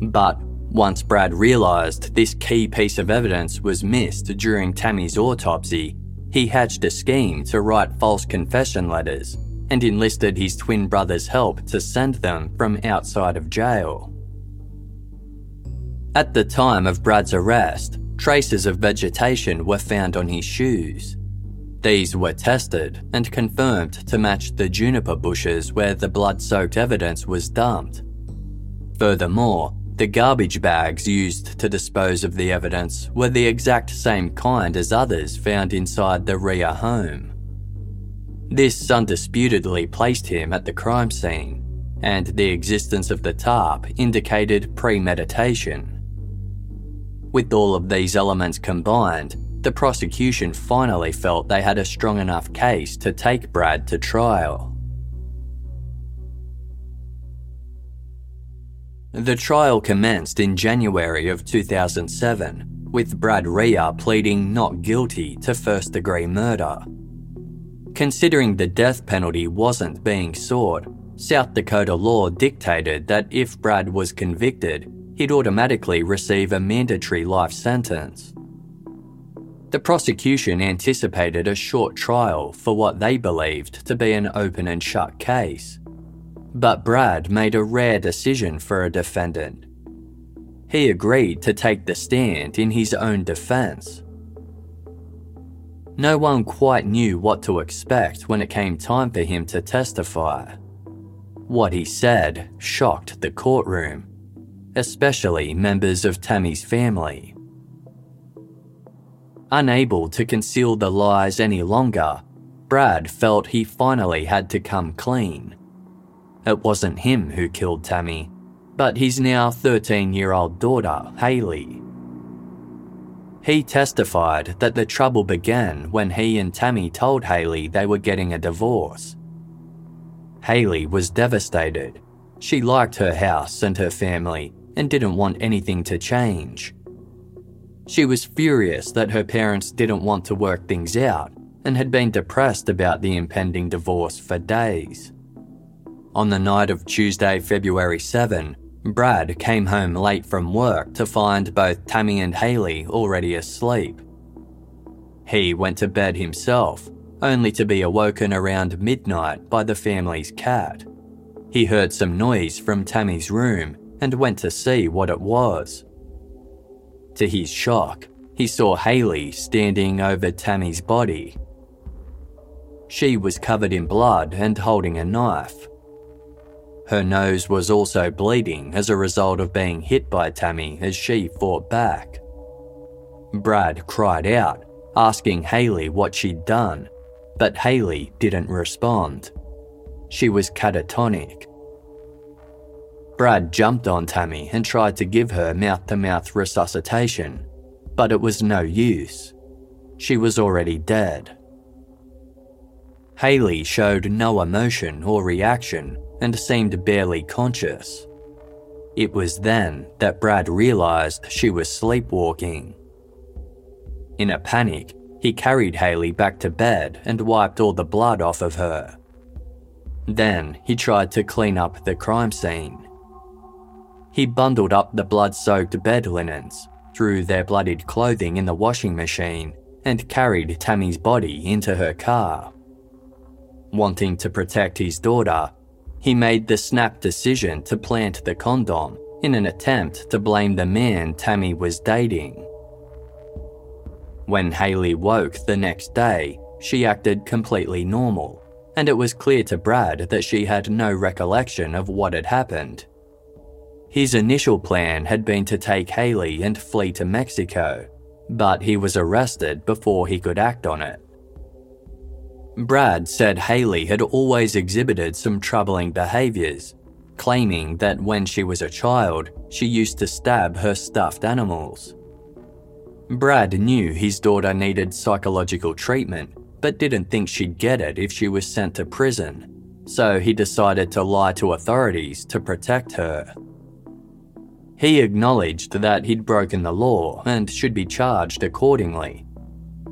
But once Brad realised this key piece of evidence was missed during Tammy's autopsy, he hatched a scheme to write false confession letters and enlisted his twin brother's help to send them from outside of jail. At the time of Brad's arrest, traces of vegetation were found on his shoes, these were tested and confirmed to match the juniper bushes where the blood soaked evidence was dumped. Furthermore, the garbage bags used to dispose of the evidence were the exact same kind as others found inside the Rhea home. This undisputedly placed him at the crime scene, and the existence of the tarp indicated premeditation. With all of these elements combined, the prosecution finally felt they had a strong enough case to take Brad to trial. The trial commenced in January of 2007, with Brad Rhea pleading not guilty to first degree murder. Considering the death penalty wasn't being sought, South Dakota law dictated that if Brad was convicted, he'd automatically receive a mandatory life sentence. The prosecution anticipated a short trial for what they believed to be an open and shut case. But Brad made a rare decision for a defendant. He agreed to take the stand in his own defense. No one quite knew what to expect when it came time for him to testify. What he said shocked the courtroom, especially members of Tammy's family. Unable to conceal the lies any longer, Brad felt he finally had to come clean. It wasn't him who killed Tammy, but his now 13 year old daughter, Haley. He testified that the trouble began when he and Tammy told Haley they were getting a divorce. Haley was devastated. She liked her house and her family and didn't want anything to change. She was furious that her parents didn't want to work things out and had been depressed about the impending divorce for days. On the night of Tuesday, February 7, Brad came home late from work to find both Tammy and Haley already asleep. He went to bed himself, only to be awoken around midnight by the family's cat. He heard some noise from Tammy's room and went to see what it was. To his shock, he saw Haley standing over Tammy's body. She was covered in blood and holding a knife. Her nose was also bleeding as a result of being hit by Tammy as she fought back. Brad cried out, asking Haley what she'd done, but Haley didn't respond. She was catatonic. Brad jumped on Tammy and tried to give her mouth to mouth resuscitation, but it was no use. She was already dead. Haley showed no emotion or reaction and seemed barely conscious. It was then that Brad realised she was sleepwalking. In a panic, he carried Haley back to bed and wiped all the blood off of her. Then he tried to clean up the crime scene. He bundled up the blood soaked bed linens, threw their bloodied clothing in the washing machine, and carried Tammy's body into her car. Wanting to protect his daughter, he made the snap decision to plant the condom in an attempt to blame the man Tammy was dating. When Haley woke the next day, she acted completely normal, and it was clear to Brad that she had no recollection of what had happened. His initial plan had been to take Haley and flee to Mexico, but he was arrested before he could act on it. Brad said Haley had always exhibited some troubling behaviours, claiming that when she was a child, she used to stab her stuffed animals. Brad knew his daughter needed psychological treatment, but didn't think she'd get it if she was sent to prison, so he decided to lie to authorities to protect her. He acknowledged that he'd broken the law and should be charged accordingly,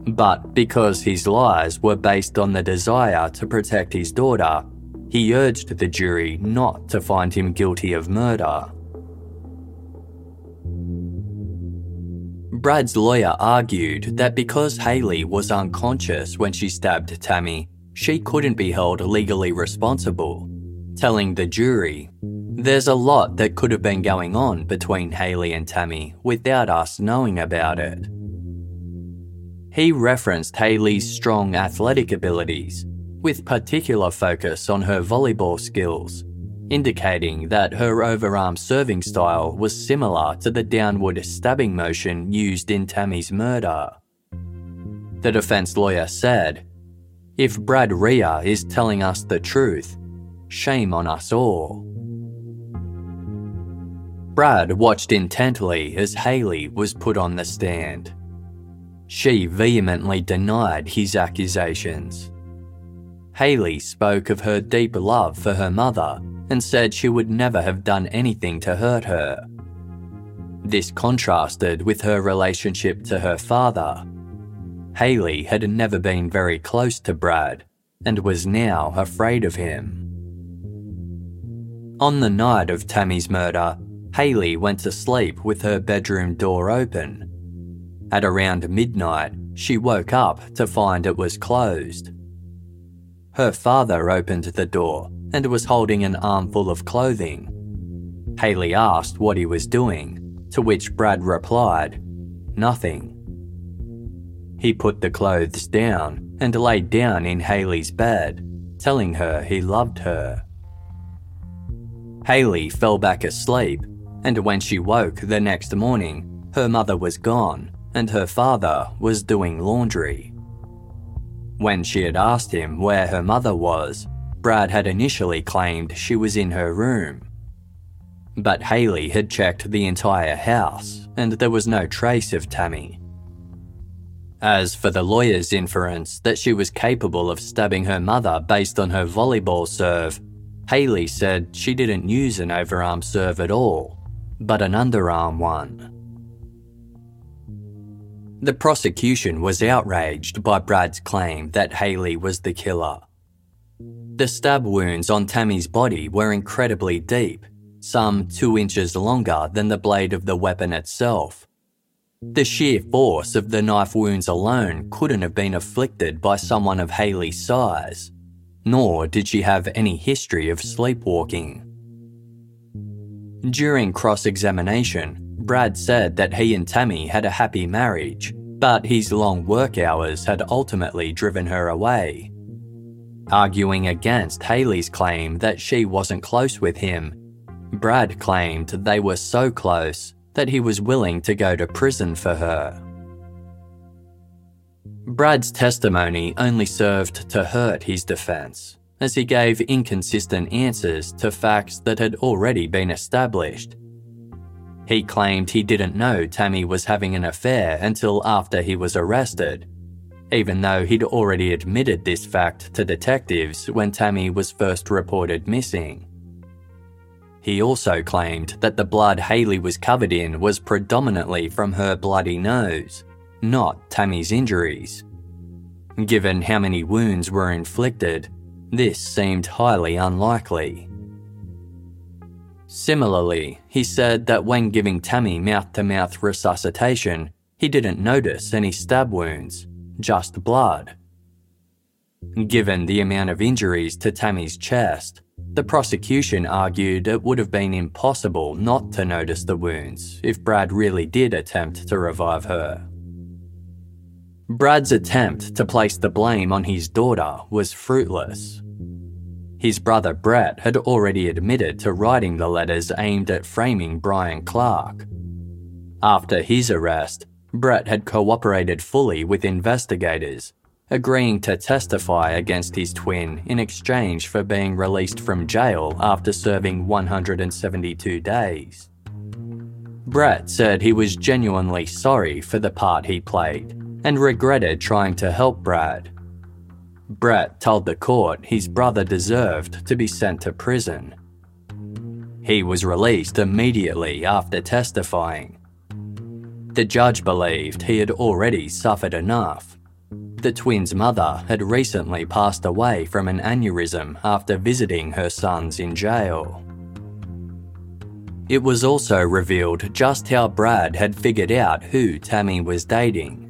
but because his lies were based on the desire to protect his daughter, he urged the jury not to find him guilty of murder. Brad's lawyer argued that because Haley was unconscious when she stabbed Tammy, she couldn't be held legally responsible, telling the jury, There's a lot that could have been going on between Haley and Tammy without us knowing about it. He referenced Haley's strong athletic abilities, with particular focus on her volleyball skills, indicating that her overarm serving style was similar to the downward stabbing motion used in Tammy's murder. The defense lawyer said, If Brad Rhea is telling us the truth, shame on us all. Brad watched intently as Haley was put on the stand. She vehemently denied his accusations. Haley spoke of her deep love for her mother and said she would never have done anything to hurt her. This contrasted with her relationship to her father. Haley had never been very close to Brad and was now afraid of him. On the night of Tammy's murder, Haley went to sleep with her bedroom door open at around midnight, she woke up to find it was closed. Her father opened the door and was holding an armful of clothing. Haley asked what he was doing, to which Brad replied, Nothing. He put the clothes down and laid down in Haley's bed, telling her he loved her. Haley fell back asleep, and when she woke the next morning, her mother was gone and her father was doing laundry. When she had asked him where her mother was, Brad had initially claimed she was in her room. But Haley had checked the entire house and there was no trace of Tammy. As for the lawyer's inference that she was capable of stabbing her mother based on her volleyball serve, Haley said she didn't use an overarm serve at all, but an underarm one. The prosecution was outraged by Brad's claim that Haley was the killer. The stab wounds on Tammy's body were incredibly deep, some two inches longer than the blade of the weapon itself. The sheer force of the knife wounds alone couldn't have been inflicted by someone of Haley's size nor did she have any history of sleepwalking. During cross examination, Brad said that he and Tammy had a happy marriage, but his long work hours had ultimately driven her away. Arguing against Haley's claim that she wasn't close with him, Brad claimed they were so close that he was willing to go to prison for her. Brad's testimony only served to hurt his defense, as he gave inconsistent answers to facts that had already been established. He claimed he didn't know Tammy was having an affair until after he was arrested, even though he'd already admitted this fact to detectives when Tammy was first reported missing. He also claimed that the blood Haley was covered in was predominantly from her bloody nose, not Tammy's injuries. Given how many wounds were inflicted, this seemed highly unlikely. Similarly, he said that when giving Tammy mouth to mouth resuscitation, he didn't notice any stab wounds, just blood. Given the amount of injuries to Tammy's chest, the prosecution argued it would have been impossible not to notice the wounds if Brad really did attempt to revive her. Brad's attempt to place the blame on his daughter was fruitless. His brother Brett had already admitted to writing the letters aimed at framing Brian Clark. After his arrest, Brett had cooperated fully with investigators, agreeing to testify against his twin in exchange for being released from jail after serving 172 days. Brett said he was genuinely sorry for the part he played and regretted trying to help Brad. Brett told the court his brother deserved to be sent to prison. He was released immediately after testifying. The judge believed he had already suffered enough. The twins' mother had recently passed away from an aneurysm after visiting her sons in jail. It was also revealed just how Brad had figured out who Tammy was dating.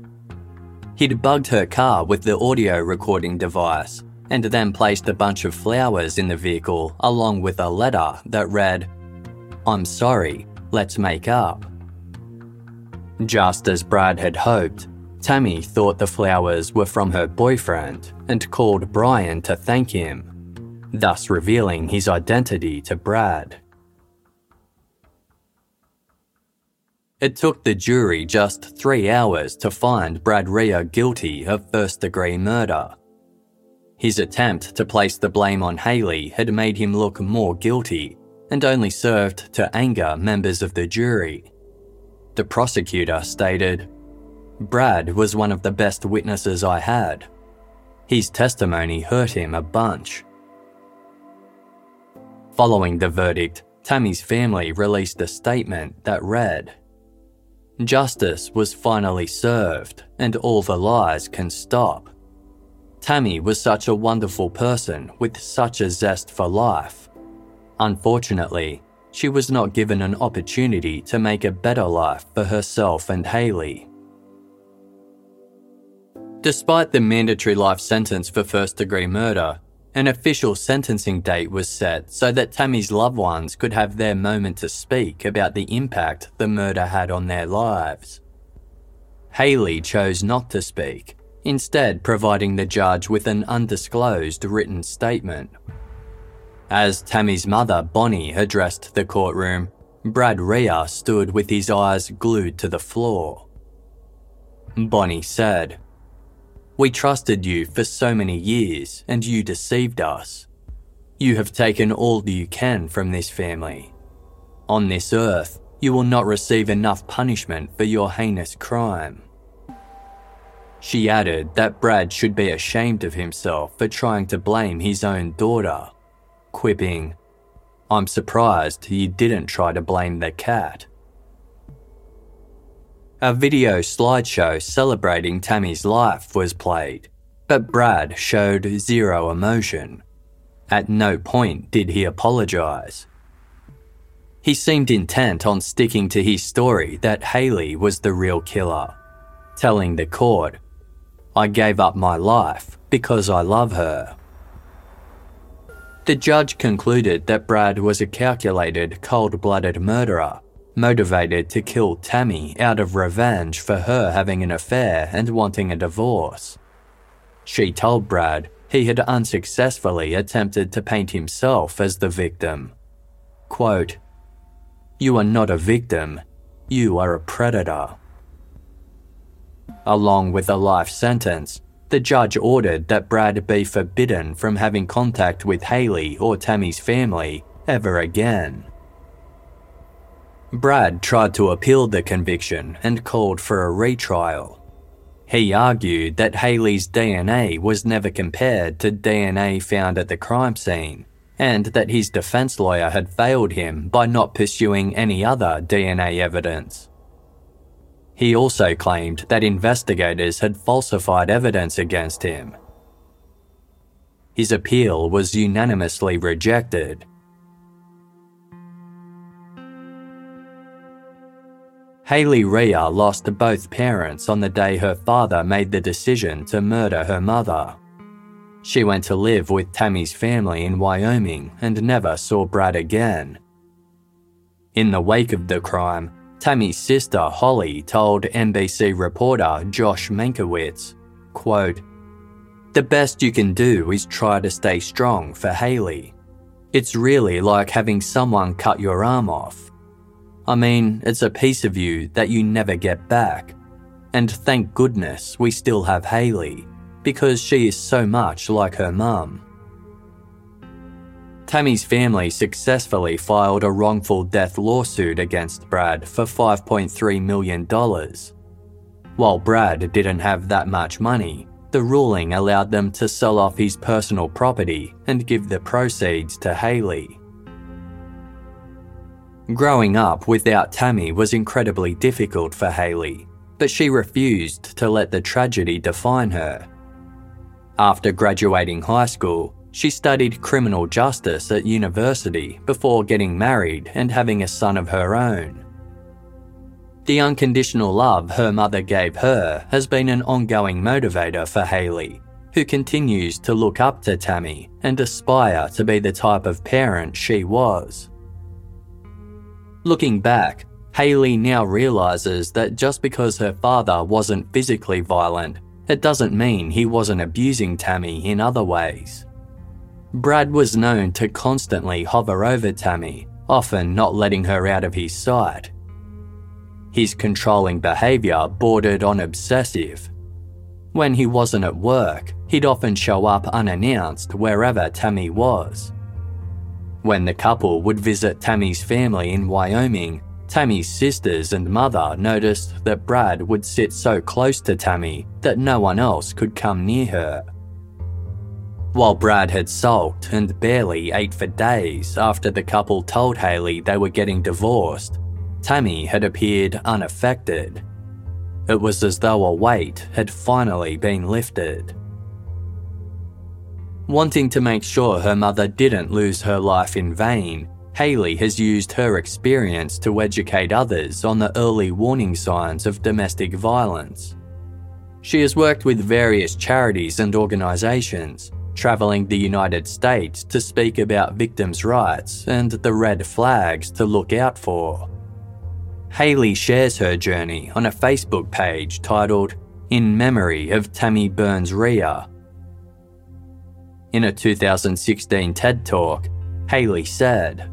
He'd bugged her car with the audio recording device and then placed a bunch of flowers in the vehicle along with a letter that read, I'm sorry, let's make up. Just as Brad had hoped, Tammy thought the flowers were from her boyfriend and called Brian to thank him, thus revealing his identity to Brad. It took the jury just three hours to find Brad Rhea guilty of first degree murder. His attempt to place the blame on Haley had made him look more guilty and only served to anger members of the jury. The prosecutor stated Brad was one of the best witnesses I had. His testimony hurt him a bunch. Following the verdict, Tammy's family released a statement that read Justice was finally served, and all the lies can stop. Tammy was such a wonderful person with such a zest for life. Unfortunately, she was not given an opportunity to make a better life for herself and Haley. Despite the mandatory life sentence for first degree murder, An official sentencing date was set so that Tammy's loved ones could have their moment to speak about the impact the murder had on their lives. Haley chose not to speak, instead, providing the judge with an undisclosed written statement. As Tammy's mother, Bonnie, addressed the courtroom, Brad Rhea stood with his eyes glued to the floor. Bonnie said, We trusted you for so many years and you deceived us. You have taken all you can from this family. On this earth, you will not receive enough punishment for your heinous crime. She added that Brad should be ashamed of himself for trying to blame his own daughter, quipping, I'm surprised you didn't try to blame the cat. A video slideshow celebrating Tammy's life was played, but Brad showed zero emotion. At no point did he apologise. He seemed intent on sticking to his story that Haley was the real killer, telling the court, I gave up my life because I love her. The judge concluded that Brad was a calculated, cold blooded murderer, motivated to kill Tammy out of revenge for her having an affair and wanting a divorce. She told Brad he had unsuccessfully attempted to paint himself as the victim. Quote, You are not a victim, you are a predator. Along with a life sentence, the judge ordered that Brad be forbidden from having contact with Haley or Tammy's family ever again. Brad tried to appeal the conviction and called for a retrial. He argued that Haley's DNA was never compared to DNA found at the crime scene, and that his defense lawyer had failed him by not pursuing any other DNA evidence. He also claimed that investigators had falsified evidence against him. His appeal was unanimously rejected. Haley Rhea lost both parents on the day her father made the decision to murder her mother. She went to live with Tammy's family in Wyoming and never saw Brad again. In the wake of the crime, Tammy's sister Holly told NBC reporter Josh Mankiewicz, quote, The best you can do is try to stay strong for Haley. It's really like having someone cut your arm off. I mean, it's a piece of you that you never get back. And thank goodness we still have Haley, because she is so much like her mum. Tammy's family successfully filed a wrongful death lawsuit against Brad for $5.3 million. While Brad didn't have that much money, the ruling allowed them to sell off his personal property and give the proceeds to Haley. Growing up without Tammy was incredibly difficult for Haley, but she refused to let the tragedy define her. After graduating high school, she studied criminal justice at university before getting married and having a son of her own. The unconditional love her mother gave her has been an ongoing motivator for Haley, who continues to look up to Tammy and aspire to be the type of parent she was. Looking back, Haley now realizes that just because her father wasn't physically violent, it doesn't mean he wasn't abusing Tammy in other ways. Brad was known to constantly hover over Tammy, often not letting her out of his sight. His controlling behaviour bordered on obsessive. When he wasn't at work, he'd often show up unannounced wherever Tammy was. When the couple would visit Tammy's family in Wyoming, Tammy's sisters and mother noticed that Brad would sit so close to Tammy that no one else could come near her. While Brad had sulked and barely ate for days after the couple told Haley they were getting divorced, Tammy had appeared unaffected. It was as though a weight had finally been lifted. Wanting to make sure her mother didn't lose her life in vain, Haley has used her experience to educate others on the early warning signs of domestic violence. She has worked with various charities and organisations travelling the United States to speak about victims' rights and the red flags to look out for. Haley shares her journey on a Facebook page titled In Memory of Tammy Burns Rhea. In a 2016 TED Talk, Haley said,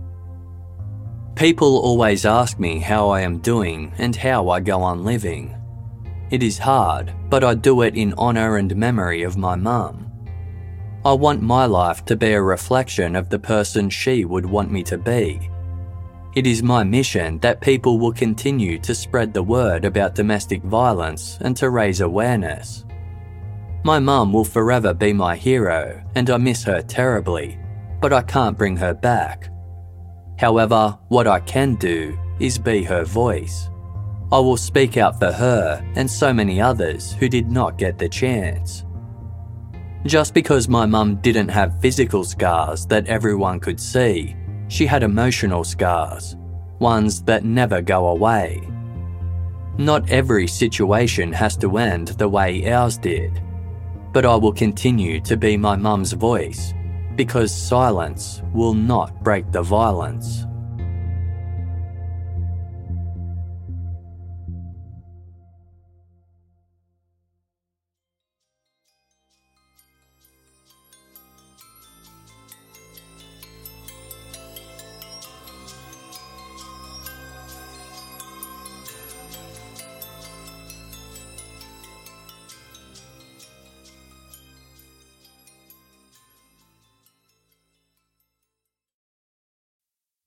People always ask me how I am doing and how I go on living. It is hard, but I do it in honour and memory of my mum. I want my life to be a reflection of the person she would want me to be. It is my mission that people will continue to spread the word about domestic violence and to raise awareness. My mum will forever be my hero, and I miss her terribly, but I can't bring her back. However, what I can do is be her voice. I will speak out for her and so many others who did not get the chance. Just because my mum didn't have physical scars that everyone could see, she had emotional scars, ones that never go away. Not every situation has to end the way ours did, but I will continue to be my mum's voice because silence will not break the violence.